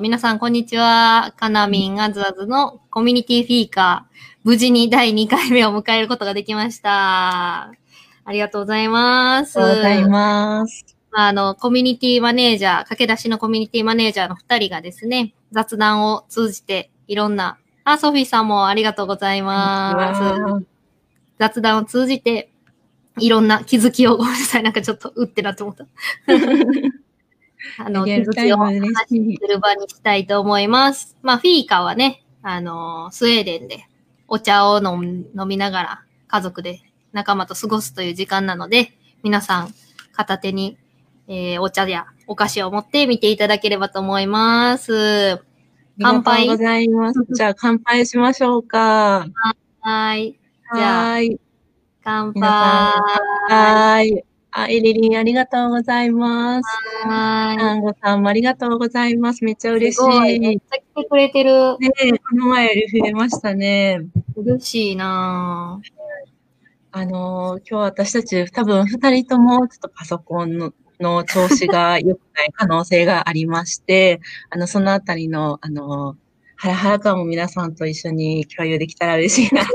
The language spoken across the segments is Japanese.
皆さん、こんにちは。カナミンアズアズのコミュニティフィーカー、無事に第2回目を迎えることができました。ありがとうございます。ありがとうございます。あの、コミュニティマネージャー、駆け出しのコミュニティマネージャーの2人がですね、雑談を通じて、いろんな、あ、ソフィーさんもありがとうございます。雑談を通じて、いろんな気づきを、ごめんなさい、なんかちょっと、うってなって思った。あの、気リアルづきをタイム嬉発しする場にしたいと思います。まあ、フィーカはね、あの、スウェーデンでお茶を飲み飲みながら家族で仲間と過ごすという時間なので、皆さん片手に、えーお茶やお菓子を持って見ていただければと思います。乾杯ありがとうございます。じゃあ乾杯しましょうか。はい。じゃあはーい。乾杯。あ、エリリンありがとうございます。はアンゴさんもありがとうございます。めっちゃい。嬉しい。い。ねめっちゃ来てくれてる。え、この前より増えましたね。嬉しいなぁ。あのー今日私たち多分二人ともちょっとパソコンのの調子が良くない可能性がありまして、あの、そのあたりの、あのーハラハラ感も皆さんと一緒に共有できたら嬉しいなと。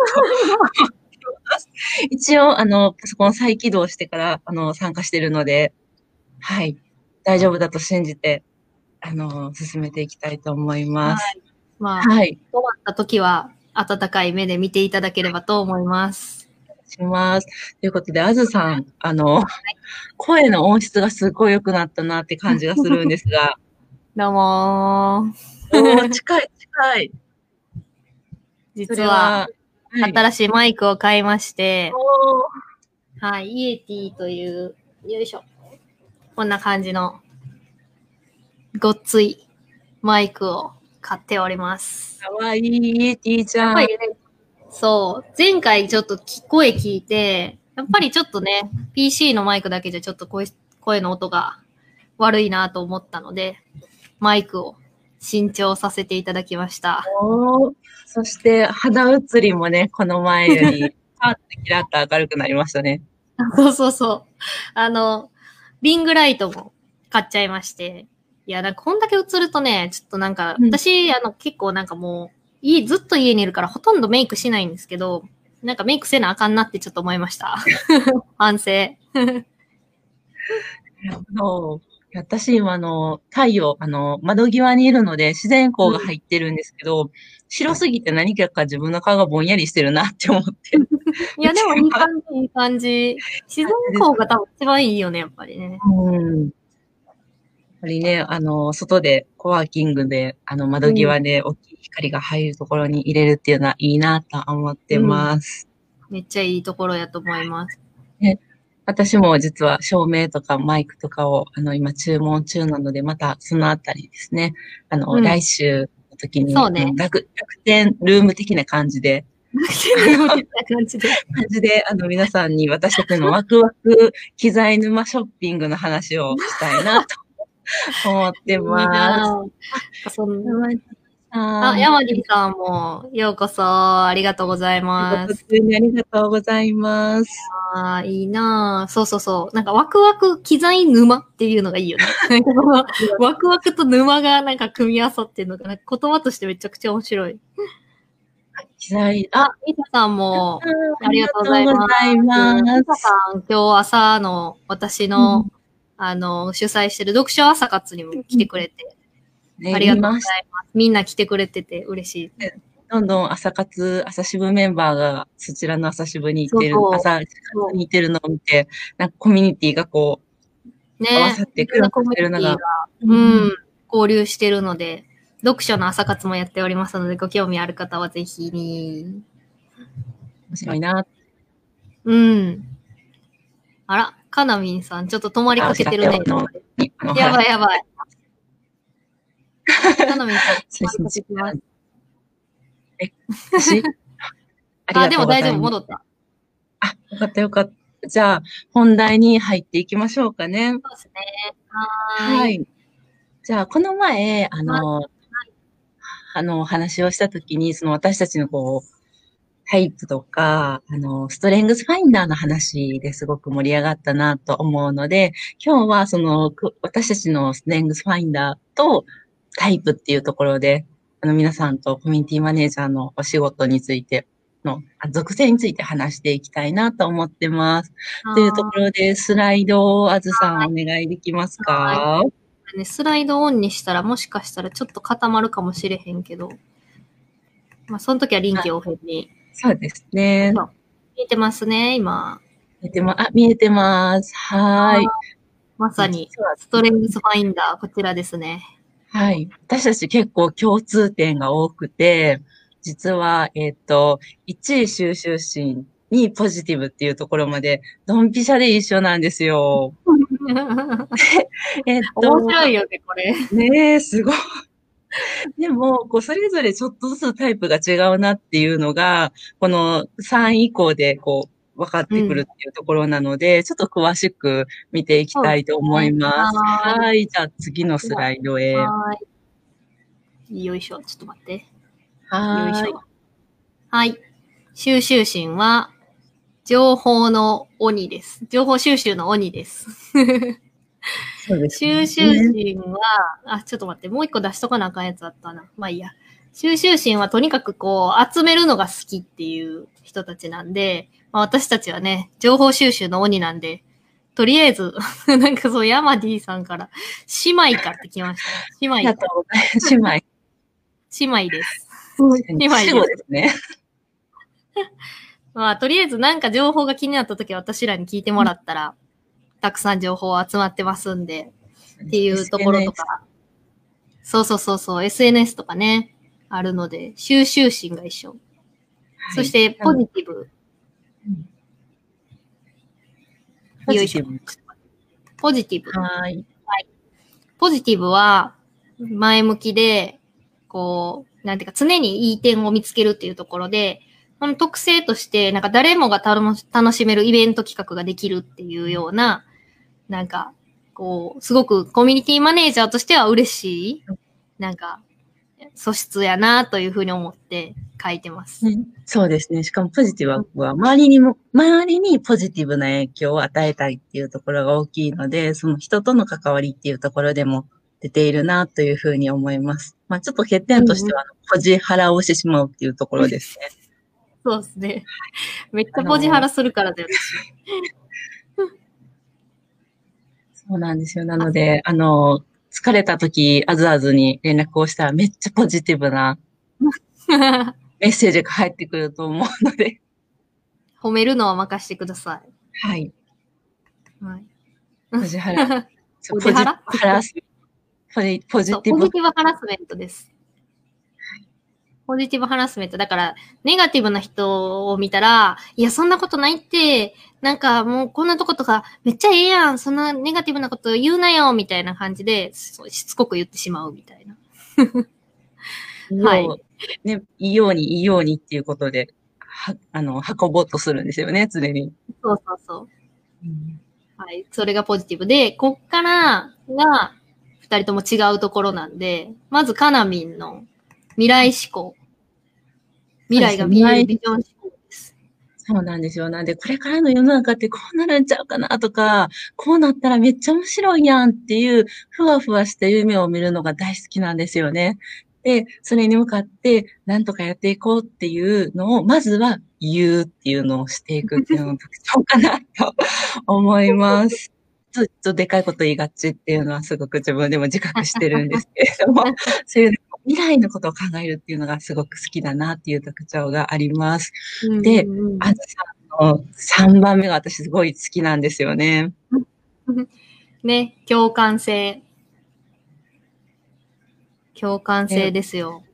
一応、あの、パソコン再起動してから、あの、参加してるので、はい、大丈夫だと信じて、あの、進めていきたいと思います。まあ、はい、止まった時は、温かい目で見ていただければと思います。します。ということで、あずさん、あの、声の音質がすごい良くなったなって感じがするんですが、どうもー。おー近い、近い。そ実れは、はい、新しいマイクを買いまして、はい、イエティという、よいしょ。こんな感じの、ごっついマイクを買っております。かわいい、イエティちゃん。そう、前回ちょっとき声聞いて、やっぱりちょっとね、PC のマイクだけじゃちょっと声声の音が悪いなと思ったので、マイクを新調させていただきました。そして、肌映りもね、この前より、パーッとキラッと明るくなりましたね。そうそうそう。あの、リングライトも買っちゃいまして。いや、なんかこんだけ映るとね、ちょっとなんか、うん私、あの、結構なんかもう、家、ずっと家にいるからほとんどメイクしないんですけど、なんかメイクせなあかんなってちょっと思いました。反省。私今、あの、太陽、あの、窓際にいるので自然光が入ってるんですけど、白すぎて何かか自分の顔がぼんやりしてるなって思って。いや、でもいい感じ、いい感じ。自然光が多分一番いいよね、やっぱりね。うん。やっぱりね、あの、外で、コワーキングで、あの、窓際で大きい光が入るところに入れるっていうのはいいなと思ってます。めっちゃいいところやと思います。私も実は照明とかマイクとかを、あの、今注文中なので、またそのあたりですね、あの、うん。来週の時に、そうね。楽、楽天ルーム的な感じで、みたいな感じで。感じで、あの、皆さんに私たちのワクワク機材沼ショッピングの話をしたいなと思っていいまなぁそんす。あ、あ山木さんも、ようこそ、ありがとうございます。普通にありがとうございます。あーいいなぁそうそうそう。なんか、ワクワク機材沼っていうのがいいよね。ワクワクと沼がなんか組み合わさってるのが、なんか言葉としてめちゃくちゃ面白い。機材、あ、ミサさんも、ありがとうございます。ありがとうございミサます。さん、今日朝の私の、あの、主催してる読書朝活にも来てくれて、ねありがとうござい見ます。みんな来てくれてて嬉しい。どんどん朝活、朝支部メンバーがそちらの朝支部に行ってる、そう朝活に行ってるのを見て、なんかコミュニティがこう、ね合わさってくるのが、うん、交流してるので、読書の朝活もやっておりますので、ご興味ある方はぜひに。面白いな。うん。あら、かなみんさん、ちょっと止まりかけてるね。やばはいやばい。かなみんさん。え、私？あ あ、でも大丈夫、夫。戻った。あ、よかったよかった。じゃあ、本題に入っていきましょうかね。そうですね。はー。はいい。じゃあ、この前、あの、あの、お話をしたときに、その私たちのこう、タイプとか、あの、ストレングスファインダーの話ですごく盛り上がったなと思うので、今日はその、く私たちのストレングスファインダーと、タイプっていうところで、あの、皆さんとコミュニティマネージャーのお仕事についての、あ属性について話していきたいなと思ってます。というところで、スライドをあずさんお願いできますか？はね、スライドオンにしたらもしかしたらちょっと固まるかもしれへんけど、まあ、その時は臨機応変に。そうですね。見えてますね、今。見えてま、あ、見えてます。はーい。まさに、ストレングスファインダー、こちらですね。はい。私たち結構共通点が多くて、実は、えっ、と、1位収集心にポジティブっていうところまで、ドンピシャで一緒なんですよ。えっと、面白いよね、これ。ねえ、すごい。でも、こう、それぞれちょっとずつタイプが違うなっていうのが、この3以降で、こう、分かってくるっていうところなので、うん、ちょっと詳しく見ていきたいと思います。はいはい。じゃあ次のスライドへ。はい。よいしょ。ちょっと待って。はい。よいしょ。はい。収集心は、情報の鬼です。情報収集の鬼です。そうです、ね、収集心は、あ、ちょっと待って、もう一個出しとかなあかんやつあったな。まあいいや。収集心はとにかくこう、集めるのが好きっていう人たちなんで、まあ、私たちはね、情報収集の鬼なんで、とりあえず、なんかそう、ヤマディさんから、姉妹かってきました。姉妹。姉妹。姉妹です。姉妹ですね。まあ、とりあえずなんか情報が気になった時は私らに聞いてもらったら、うん、たくさん情報集まってますんで、っていうところとか、そうそうそうそう、SNS とかね、あるので、収集心が一緒。はい、そして、ポジティブ。うん、よいしょ。ポジティブ。はい。はい。ポジティブは、前向きで、こう、なんていうか、常にいい点を見つけるっていうところで、この特性として、なんか誰もが楽しめるイベント企画ができるっていうような、なんか、こう、すごくコミュニティマネージャーとしては嬉しい、なんか、素質やなというふうに思って書いてます、うん。そうですね。しかもポジティブは周りにも、周りにポジティブな影響を与えたいっていうところが大きいので、その人との関わりっていうところでも出ているなというふうに思います。まあちょっと欠点としては、ポジハラをしてしまうっていうところですね。そうですね。めっちゃポジハラするからだよ、そうなんですよ。なので、あの、疲れた時、あずあずに連絡をしたらめっちゃポジティブなメッセージが入ってくると思うので。褒めるのは任せてください。はい。はい。ポジハラ。ポジハラハラスポジポジティブ。ポジティブハラスメントです。ポジティブハラスメント。だから、ネガティブな人を見たら、いや、そんなことないって、なんかもうこんなとことか、めっちゃええやん、そんなネガティブなこと言うなよ、みたいな感じで、しつこく言ってしまうみたいな。はい。ね、いいように、いいようにっていうことで、は、あの、運ぼうとするんですよね、常に。そうそうそう。うん、はい。それがポジティブで、こっからが、二人とも違うところなんで、まずカナミンの未来思考。未来が見えるビジョン思考です。そうなんですよ。なんで、これからの世の中ってこうなるんちゃうかなとか、こうなったらめっちゃ面白いやんっていう、ふわふわした夢を見るのが大好きなんですよね。で、それに向かって、なんとかやっていこうっていうのを、まずは言うっていうのをしていくっていうのが特徴かなと思います。ちょっとでかいこと言いがちっていうのはすごく自分でも自覚してるんですけれども、そういう未来のことを考えるっていうのがすごく好きだなっていう特徴があります。で、あずさんの3番目が私すごい好きなんですよね。ね、共感性。共感性ですよ。ね、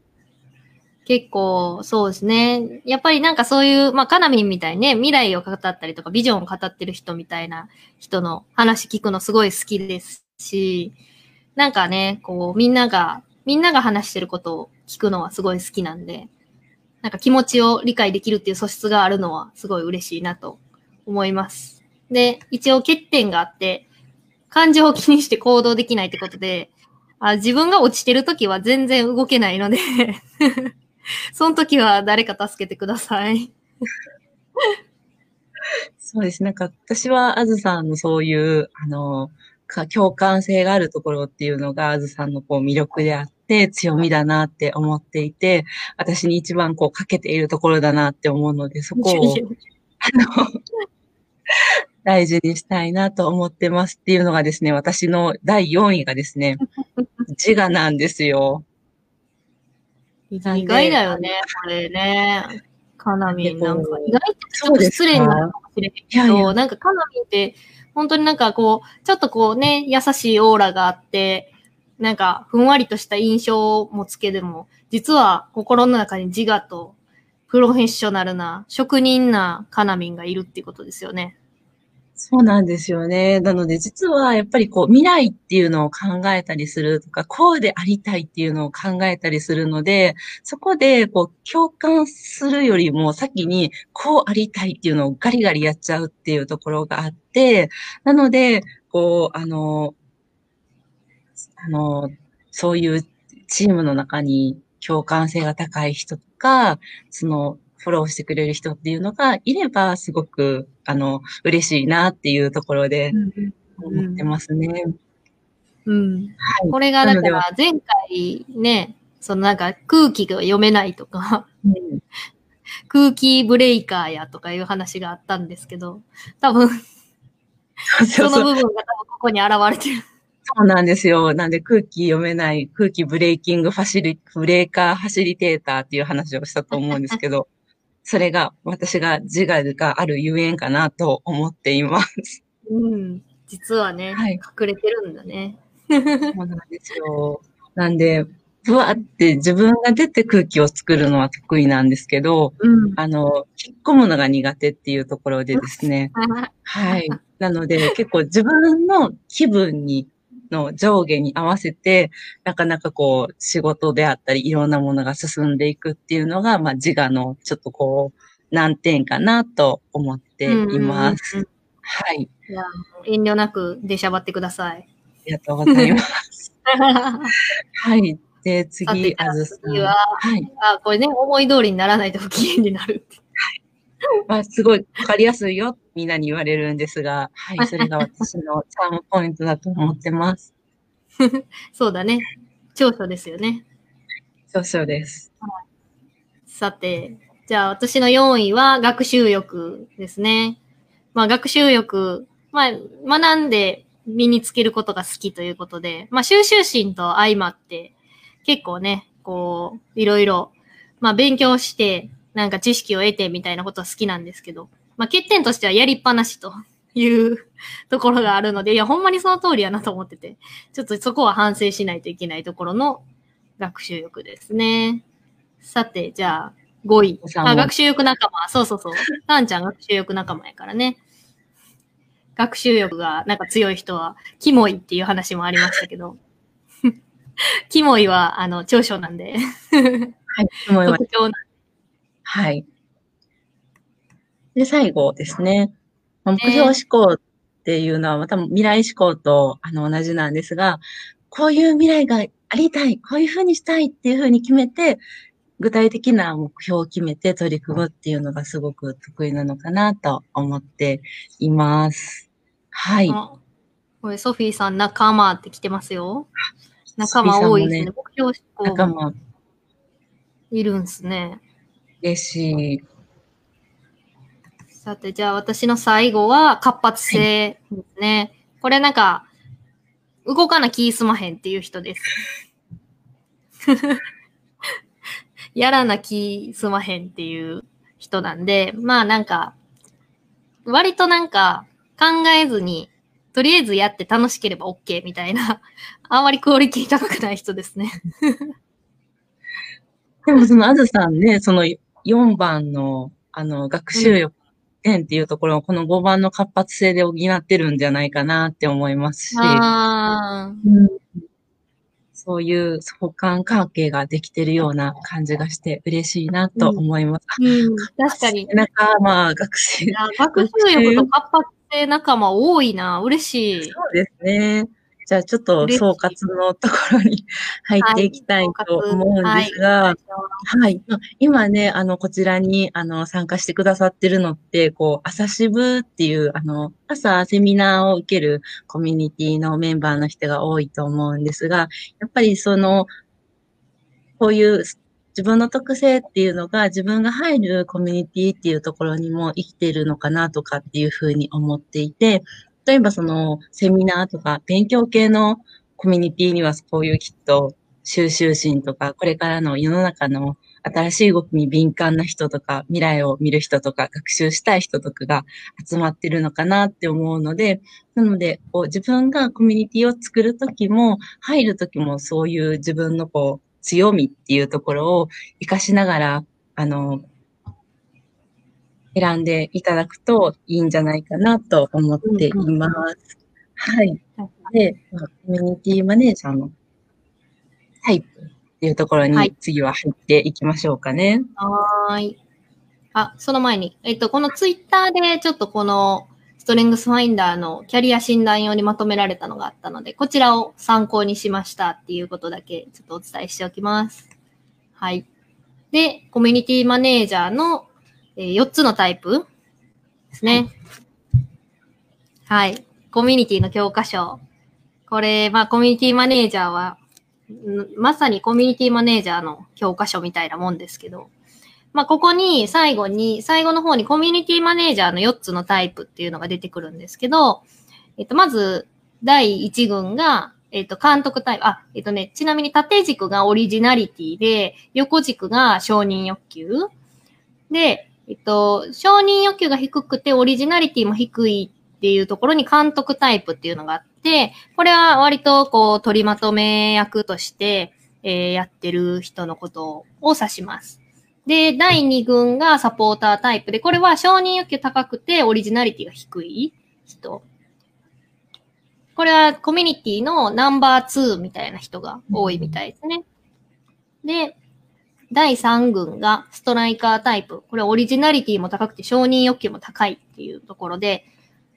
結構、そうですね。やっぱりなんかそういう、まあ、カナミンみたいにね、未来を語ったりとか、ビジョンを語ってる人みたいな人の話聞くのすごい好きですし、なんかね、こう、みんなが、みんなが話してることを聞くのはすごい好きなんで、なんか気持ちを理解できるっていう素質があるのはすごい嬉しいなと思います。で、一応欠点があって、感情を気にして行動できないってことで、あ自分が落ちてる時は全然動けないので その時は誰か助けてください。そうです。なんか私はあずさんのそういう、あの、共感性があるところっていうのがあずさんのこう魅力であって、って強みだなって思っていて、私に一番こうかけているところだなって思うので、そこを、あの、大事にしたいなと思ってますっていうのがですね、私の第4位がですね、自我なんですよ。意外だよね、これね。カナミンなんか、意外とちょっと失礼になるかもしれないけど、いやいやなんかカナミンって、本当になんかこう、ちょっとこうね、優しいオーラがあって、なんか、ふんわりとした印象を持つけども、実は心の中に自我とプロフェッショナルな、職人なカナミンがいるっていうことですよね。そうなんですよね。なので実はやっぱりこう未来っていうのを考えたりするとか、こうでありたいっていうのを考えたりするので、そこでこう共感するよりも先にこうありたいっていうのをガリガリやっちゃうっていうところがあって、なので、こう、あの、あの、そういうチームの中に共感性が高い人とか、そのフォローしてくれる人っていうのがいれば、すごく、あの、嬉しいなっていうところで思ってますね。うん。はい、これが、だから前回ね、そのなんか空気が読めないとか、うん、空気ブレイカーやとかいう話があったんですけど、多分、その部分が多分ここに現れてる。そうなんですよ。なんで空気読めない空気ブレイキングファシリ、ブレーカーファシリテーターっていう話をしたと思うんですけど、それが私が自我があるゆえんかなと思っています。うん。実はね、はい、隠れてるんだね。そうなんですよ。なんで、ふわって自分が出て空気を作るのは得意なんですけど、うん、あの、引っ込むのが苦手っていうところでですね。はい。なので、結構自分の気分にの上下に合わせて、なかなかこう、仕事であったり、いろんなものが進んでいくっていうのが、まあ、自我のちょっとこう、難点かなと思っています。はい。いや、遠慮なく出しゃばってください。ありがとうございます。はい。で、次、あずさん。次は、はい。あ、これね、思い通りにならないと不機嫌になるって。ま あ、すごいわかりやすいよ、みんなに言われるんですが、はい、それが私のチャームポイントだと思ってます。そうだね。長所ですよね。長所です。さて、じゃあ私の4位は学習欲ですね。まあ学習欲、まあ学んで身につけることが好きということで、まあ収集心と相まって結構ね、こう、いろいろ、まあ勉強してなんか知識を得てみたいなことは好きなんですけど、まあ、欠点としてはやりっぱなしと いうところがあるので、いや、ほんまにその通りやなと思ってて、ちょっとそこは反省しないといけないところの学習欲ですね。さて、じゃあ、5位。あ、学習欲仲間。そうそうそう。タンちゃん学習欲仲間やからね。学習欲がなんか強い人は、キモいっていう話もありましたけど。キモいは、あの、長所なんで。はい、キモいは。特徴なんはい。で、最後ですね。目標思考っていうのはまた未来思考とあの同じなんですが、こういう未来がありたい、こういうふうにしたいっていうふうに決めて、具体的な目標を決めて取り組むっていうのがすごく得意なのかなと思っています。はい。これソフィーさん仲間って来てますよ。仲間多いですね。ね目標思考。仲間。いるんすね。嬉しい。さて、じゃあ私の最後は活発性ですね。はい、これなんか、動かな気すまへんっていう人です。やらな気すまへんっていう人なんで、まあなんか、割となんか考えずに、とりあえずやって楽しければ OK みたいな、あんまりクオリティ高くない人ですね。でもそのあずさんね、その4番の、あの、学習力点っていうところを、この5番の活発性で補ってるんじゃないかなって思いますし、うん、そういう相関関係ができてるような感じがして嬉しいなと思います。うん、うん、確かに。仲間、学習。学習力と活発性仲間多いな。嬉しい。そうですね。じゃあちょっと総括のところに 入っていきたいと思うんですが、はい、はい、今ね、あの、こちらに、あの、参加してくださってるのって、こう、朝支部っていう、あの、朝セミナーを受けるコミュニティのメンバーの人が多いと思うんですが、やっぱりその、こういう自分の特性っていうのが自分が入るコミュニティっていうところにも生きてるのかなとかっていうふうに思っていて、例えばそのセミナーとか勉強系のコミュニティにはこういうきっと収集心とか、これからの世の中の新しい動きに敏感な人とか、未来を見る人とか、学習したい人とかが集まってるのかなって思うので、なので、こう自分がコミュニティを作るときも、入るときもそういう自分のこう、強みっていうところを活かしながら、あの、選んでいただくといいんじゃないかなと思っています。はい。で、コミュニティマネージャーのタイプっていうところに次は入っていきましょうかね。はい。あ、その前に、えっと、このツイッターでちょっとこのストレングスファインダーのキャリア診断用にまとめられたのがあったので、こちらを参考にしましたっていうことだけちょっとお伝えしておきます。はい。で、コミュニティマネージャーの、えー、4つのタイプですね。はい。コミュニティの教科書。これ、まあ、コミュニティマネージャーはまさにコミュニティマネージャーの教科書みたいなもんですけど、まあ、ここに最後に、最後の方にコミュニティマネージャーの4つのタイプっていうのが出てくるんですけど、えっと、まず、第1群が、えっと、監督タイプ、あ、えっとね、ちなみに縦軸がオリジナリティで、横軸が承認欲求。で、えっと、承認欲求が低くてオリジナリティも低いっていうところに監督タイプっていうのがあって、これは割とこう取りまとめ役として、えー、やってる人のことを指します。で、第2群がサポータータイプで、これは承認欲求高くてオリジナリティが低い人。これはコミュニティのナンバー2みたいな人が多いみたいですね。で、第3群がストライカータイプ。これはオリジナリティも高くて承認欲求も高いっていうところで、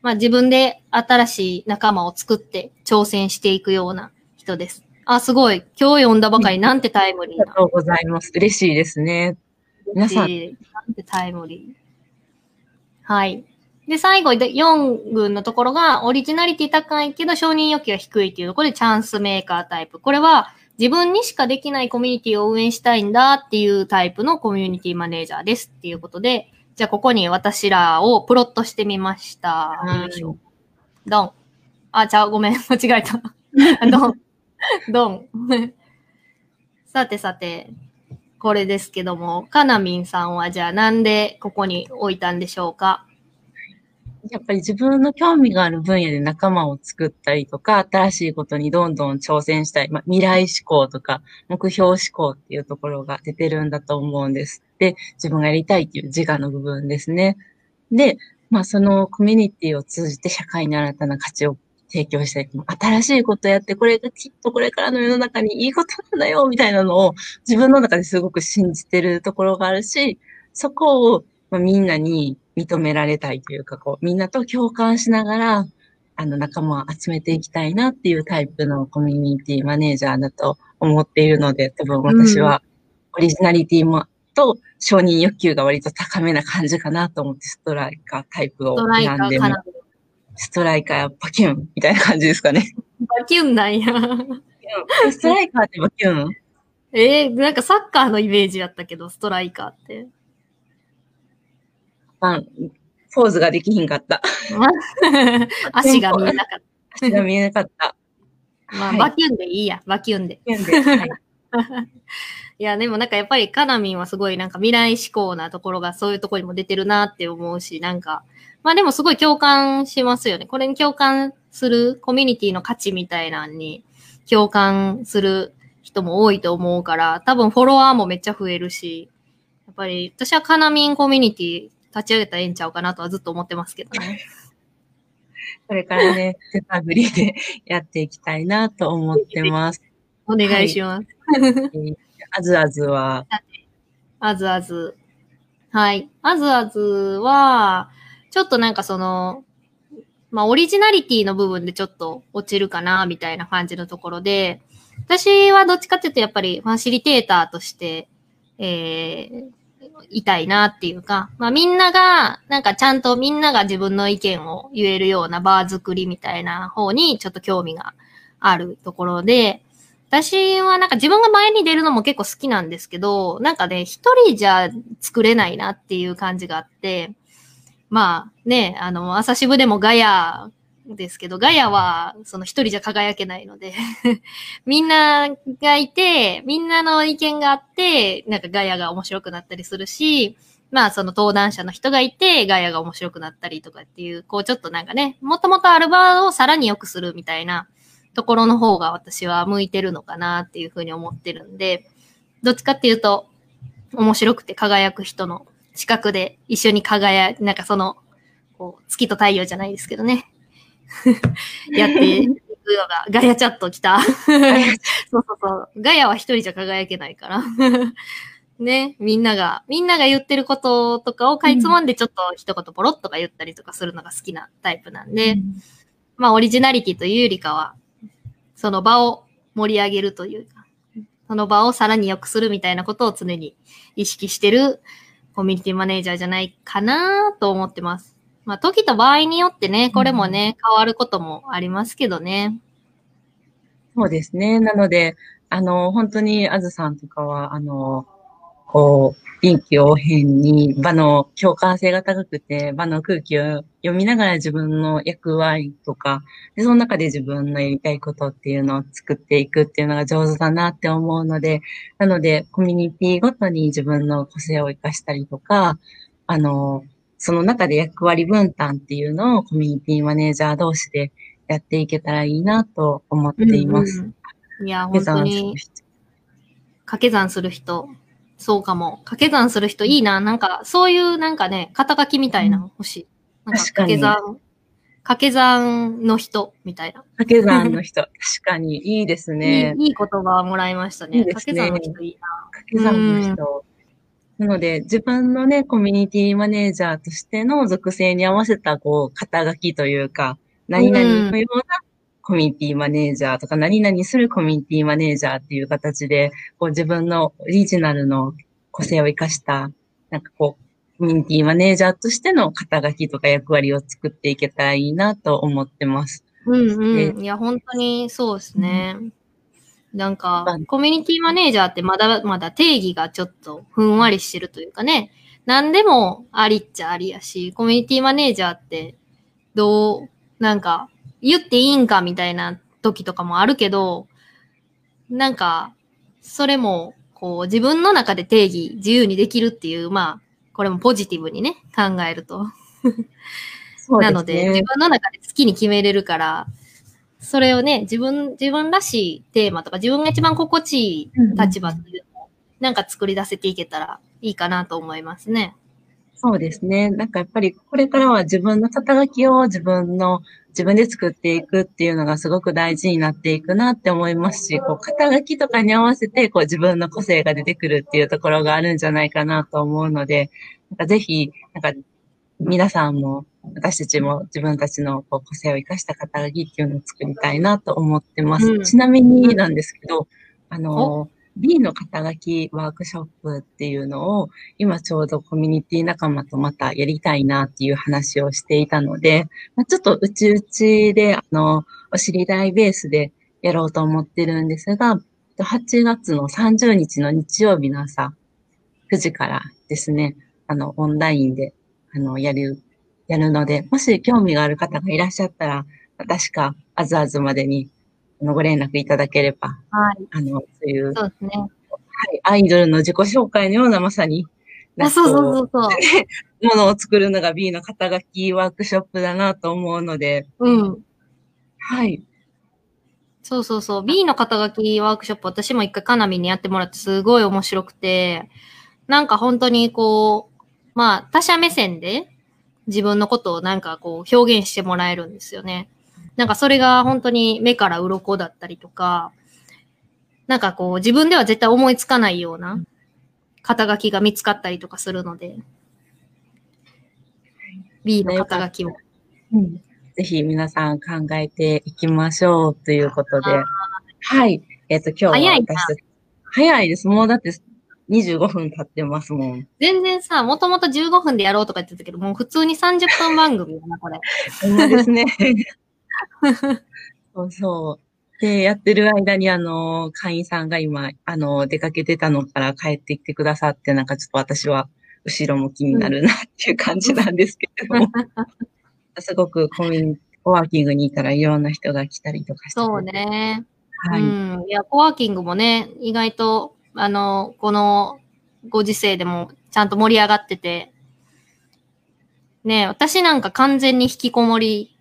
まあ自分で新しい仲間を作って挑戦していくような人です。あ、すごい。今日読んだばかり、なんてタイムリーな。ありがとうございます。嬉しいですね。皆さん。なんてタイムリー。はい。で、最後で4群のところが、オリジナリティ高いけど承認欲求が低いっていうところでチャンスメーカータイプ。これは自分にしかできないコミュニティを運営したいんだっていうタイプのコミュニティマネージャーですっていうことで、じゃあ、ここに私らをプロットしてみました。よいしょ。ドン。あ、ちゃう、ごめん。間違えた。ドン。ドン。さてさて、これですけども、かなみんさんはじゃあなんでここに置いたんでしょうか？やっぱり自分の興味がある分野で仲間を作ったりとか、新しいことにどんどん挑戦したい、まあ、未来志向とか、目標志向っていうところが出てるんだと思うんです。で、自分がやりたいっていう自我の部分ですね。で、まあそのコミュニティを通じて社会に新たな価値を提供したい。新しいことやって、これがきっとこれからの世の中にいいことなんだよ、みたいなのを自分の中ですごく信じてるところがあるし、そこを、みんなに認められたいというか、こう、みんなと共感しながら、あの、仲間を集めていきたいなっていうタイプのコミュニティマネージャーだと思っているので、多分私はオリジナリティもと承認欲求が割と高めな感じかなと思ってストライカータイプを選んでもストライカーバキュンみたいな感じですかね。バキュンなんや。ストライカーってバキュン？ええー、なんかサッカーのイメージやったけど、ストライカーって。あ、ポーズができひんかった。足が見えなかった。足が見えなかった。まあ、はい、バキュンでいいや、バキュンで。い いや、でもなんかやっぱりカナミンはすごいなんか未来志向なところがそういうところにも出てるなって思うし、なんか、まあでもすごい共感しますよね。これに共感するコミュニティの価値みたいなのに共感する人も多いと思うから、多分フォロワーもめっちゃ増えるし、やっぱり私はカナミンコミュニティ立ち上げたらええんちゃうかなとはずっと思ってますけどね。これからね、手探りでやっていきたいなと思ってます。お願いします。はいあずあずは？あずあず。はい。あずあずは、ちょっとなんかその、まあ、オリジナリティの部分でちょっと落ちるかな、みたいな感じのところで、私はどっちかっていうとやっぱりファシリテーターとして、えー、いたいなっていうか、まあみんなが、なんかちゃんとみんなが自分の意見を言えるようなバー作りみたいな方にちょっと興味があるところで、私はなんか自分が前に出るのも結構好きなんですけど、なんかね、一人じゃ作れないなっていう感じがあって、まあね、あの、朝渋でもガヤですけど、ガヤはその一人じゃ輝けないので みんながいて、みんなの意見があって、なんかガヤが面白くなったりするし、まあその登壇者の人がいて、ガヤが面白くなったりとかっていう、こうちょっとなんかね、もともとアルバーをさらに良くするみたいなところの方が私は向いてるのかなっていうふうに思ってるんで、どっちかっていうと、面白くて輝く人の近くで一緒に輝、なんかその、こう、月と太陽じゃないですけどね。やっていくのが、ガヤチャット来た。そうそうそう。ガヤは一人じゃ輝けないからね、みんなが、みんなが言ってることとかをかいつまんでちょっと一言ポロッとか言ったりとかするのが好きなタイプなんで、うん、まあオリジナリティというよりかは、その場を盛り上げるというか、その場をさらに良くするみたいなことを常に意識してるコミュニティマネージャーじゃないかなと思ってます。まあ時と場合によってね、これもね、変わることもありますけどね。そうですね。なので、あの、本当にあずさんとかは、あの、こう、臨機応変に場の共感性が高くて、場の空気を読みながら自分の役割とか、でその中で自分のやりたいことっていうのを作っていくっていうのが上手だなって思うので、なので、コミュニティごとに自分の個性を活かしたりとか、あの、その中で役割分担っていうのをコミュニティマネージャー同士でやっていけたらいいなと思っています。うんうん、いや、本当に、掛け算する人、そうかも。掛け算する人いいな。なんか、そういうなんかね、肩書きみたいな欲しい。なんか掛け算、掛け算の人みたいな。掛け算の人。確かに、いいですねいい。いい言葉もらいましたね。いいね掛け算の人いいな。掛け算の人。なので、自分のね、コミュニティマネージャーとしての属性に合わせた、こう、肩書きというか、何々のようなコミュニティマネージャーとか、何々するコミュニティマネージャーっていう形で、こう自分のオリジナルの個性を生かした、なんかこう、コミュニティマネージャーとしての肩書きとか役割を作っていけたらいいなと思ってます。うんうん。いや、本当にそうですね。うんなんか、コミュニティマネージャーってまだまだ定義がちょっとふんわりしてるというかね、何でもありっちゃありやし、コミュニティマネージャーってどう、なんか、言っていいんかみたいな時とかもあるけど、なんか、それも、こう、自分の中で定義、自由にできるっていう、まあ、これもポジティブにね、考えると。ね、なので、自分の中で好きに決めれるから、それをね、自分、自分らしいテーマとか、自分が一番心地いい立場っていうのを、なんか作り出せていけたらいいかなと思いますね。そうですね。なんかやっぱりこれからは自分の肩書きを自分の自分で作っていくっていうのがすごく大事になっていくなって思いますし、こう肩書きとかに合わせてこう自分の個性が出てくるっていうところがあるんじゃないかなと思うので、なんかぜひ、なんか皆さんも私たちも自分たちのこう個性を生かした肩書きっていうのを作りたいなと思ってます。うん、ちなみになんですけど、あの、B の肩書きワークショップっていうのを、今ちょうどコミュニティ仲間とまたやりたいなっていう話をしていたので、まあ、ちょっとうちうちで、あの、お知り合いベースでやろうと思ってるんですが、8月の30日の日曜日の朝9時からですね、あの、オンラインで、あの、やる、やるので、もし興味がある方がいらっしゃったら、確か、あずあずまでにご連絡いただければ、はい。あの、そういう、そうですね。はい、アイドルの自己紹介のようなまさに、あそうそうそうそう。ものを作るのが B の肩書きワークショップだなと思うので。うん。はい。そうそうそう。B の肩書きワークショップ、私も一回カナミにやってもらってすごい面白くて、なんか本当にこう、まあ他者目線で自分のことをなんかこう表現してもらえるんですよね。なんかそれが本当に目から鱗だったりとか、なんかこう自分では絶対思いつかないような肩書きが見つかったりとかするので、B の肩書きも。うん、ぜひ皆さん考えていきましょうということで。はい。えっ、ー、と、今日は早い早いです。もうだって25分経ってますもん。全然さ、もともと15分でやろうとか言ってたけど、もう普通に30分番組だな、これ。ほんまですね。そうそう。で、やってる間に、あの、会員さんが今、あの、出かけてたのから帰ってきてくださって、なんかちょっと私は後ろ向きになるなっていう感じなんですけれども、すごくコミュニコワーキングにいたらいろんな人が来たりとかして。そう。ね。はい。うん。いや、コワーキングもね、意外と、あの、このご時世でもちゃんと盛り上がってて、ね私なんか完全に引きこもり、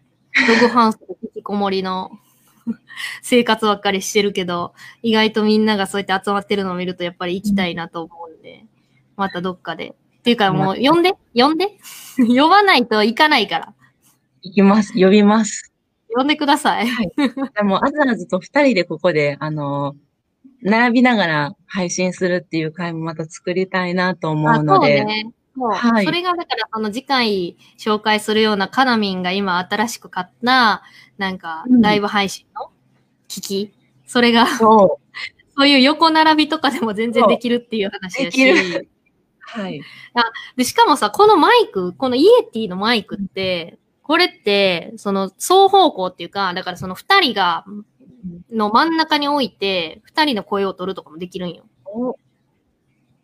ログハウスで引きこもりの 生活ばっかりしてるけど、意外とみんながそうやって集まってるのを見るとやっぱり行きたいなと思うんで、またどっかで。っていうかもう呼んで？呼んで？呼ばないと行かないから。行きます。呼びます。呼んでください。でも、あずあずと二人でここで、あの、並びながら配信するっていう回もまた作りたいなと思うので、そうね。そう。はいそれがだから、あの、次回紹介するようなカナミンが今新しく買った、なんかう、んライブ配信の機器。それが、そ そういう横並びとかでも全然できるっていう話やし。できるう。はい。で、しかもさ、このマイク、このイエティのマイクって、これって、その、双方向っていうか、だからその二人が、の真ん中に置いて、二人の声を取るとかもできるんよ。お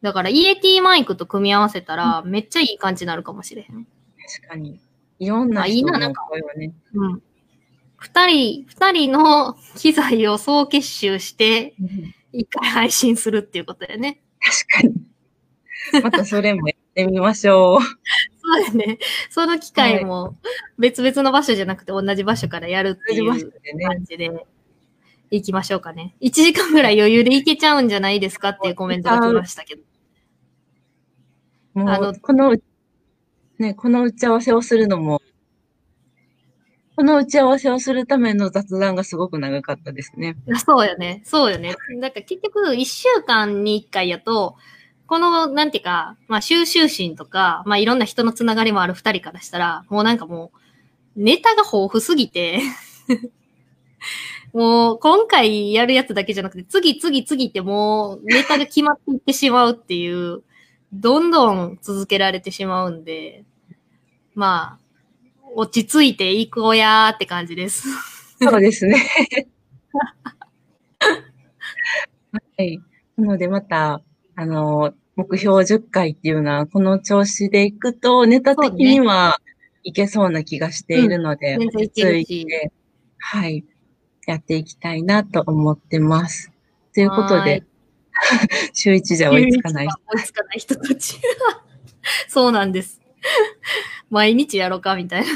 だから、イエティマイクと組み合わせたら、めっちゃいい感じになるかもしれへん。確かに。いろんな人のななんか声をね。うん。二人、二人の機材を総結集して、一回配信するっていうことだよね。確かに。またそれもやってみましょう。そうだね。その機会も別々の場所じゃなくて同じ場所からやるっていう感じで行きましょうかね。1時間ぐらい余裕で行けちゃうんじゃないですかっていうコメントが来ましたけど。もあのう、この、ね、この打ち合わせをするのも、この打ち合わせをするための雑談がすごく長かったですね。あそうよね。そうよね。だから結局1週間に1回やと、この、なんていうか、まあ収集心とか、まあいろんな人のつながりもある2人からしたら、もうなんかもう、ネタが豊富すぎて、もう今回やるやつだけじゃなくて、次次次ってもうネタが決まっていってしまうっていう、どんどん続けられてしまうんで、まあ、落ち着いていこうやーって感じです。そうですね。はい。なのでまた、あの、目標10回っていうのは、この調子でいくと、ネタ的にはいけそうな気がしているので、落ち着いて、はい、やっていきたいなと思ってます。ということで、週1じゃ追いつかない。追いつかない人たち。そうなんです。毎日やろうかみたいな。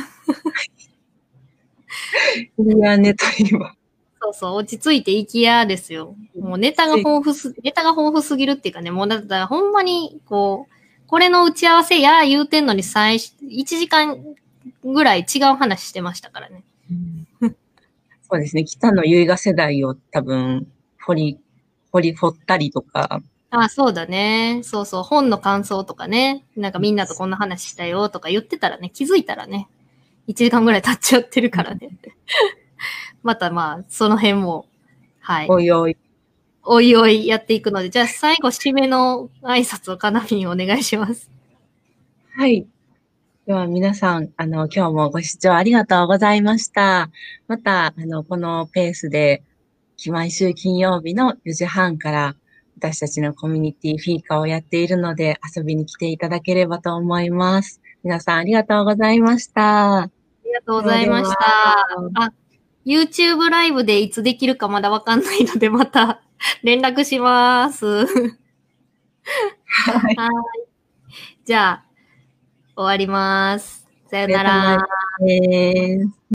いや、ネタには。そうそう、落ち着いていきやですよ。もうネタが豊富す、ネタが豊富すぎるっていうかね、もうだったらほんまに、こう、これの打ち合わせや言うてんのに最初、1時間ぐらい違う話してましたからね。そうですね。北野結画世代を多分、掘り、掘り掘ったりとか、あ、そうだね。そうそう、本の感想とかね。なんかみんなとこんな話したよとか言ってたらね、気づいたらね、1時間ぐらい経っちゃってるからね。またまあ、その辺も、はい。おいおい。おいおいやっていくので、じゃあ最後締めの挨拶をかなみんお願いします。はい。では皆さん、あの、今日もご視聴ありがとうございました。また、あの、このペースで、毎週金曜日の4時半から、私たちのコミュニティフィーカをやっているので、遊びに来ていただければと思います。皆さんありがとうございました。ありがとうございました。あ、YouTube ライブでいつできるかまだわかんないので、また 連絡します。ははい。い。じゃあ、終わります。さよなら。